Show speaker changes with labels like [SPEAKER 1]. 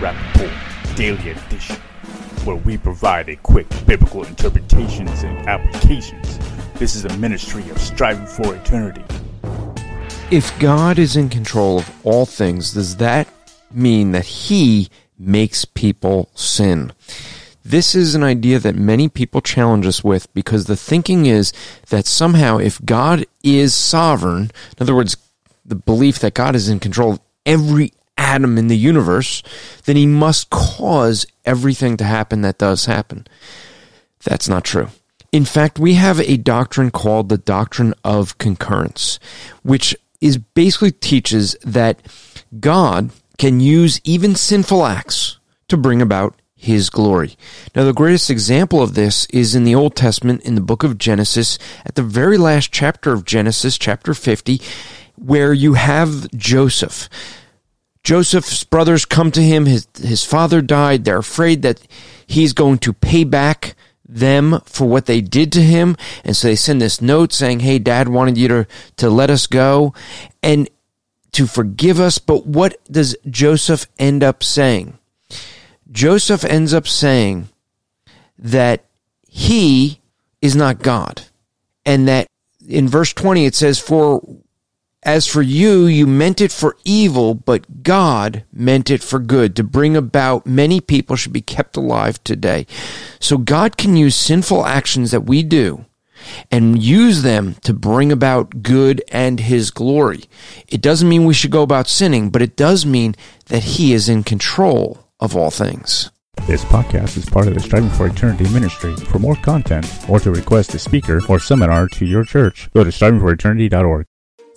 [SPEAKER 1] Welcome to the Rapp Report Daily Edition, where we provide a quick biblical interpretations and applications. This is a ministry of striving for eternity.
[SPEAKER 2] If God is in control of all things, does that mean that He makes people sin? This is an idea that many people challenge us with because the thinking is that somehow if God is sovereign, in other words, the belief that God is in control of every atom in the universe, then he must cause everything to happen that does happen. That's not true. In fact, we have a doctrine called the doctrine of concurrence, which is basically teaches that God can use even sinful acts to bring about his glory. Now, the greatest example of this is in the Old Testament in the book of Genesis, at the very last chapter of Genesis, chapter 50, where you have Joseph. Joseph's brothers come to him. His, his father died. They're afraid that he's going to pay back them for what they did to him. And so they send this note saying, Hey, dad wanted you to, to let us go and to forgive us. But what does Joseph end up saying? Joseph ends up saying that he is not God. And that in verse 20 it says, For as for you, you meant it for evil, but God meant it for good, to bring about many people should be kept alive today. So God can use sinful actions that we do and use them to bring about good and his glory. It doesn't mean we should go about sinning, but it does mean that he is in control of all things.
[SPEAKER 1] This podcast is part of the Striving for Eternity ministry. For more content or to request a speaker or seminar to your church, go to strivingforeternity.org.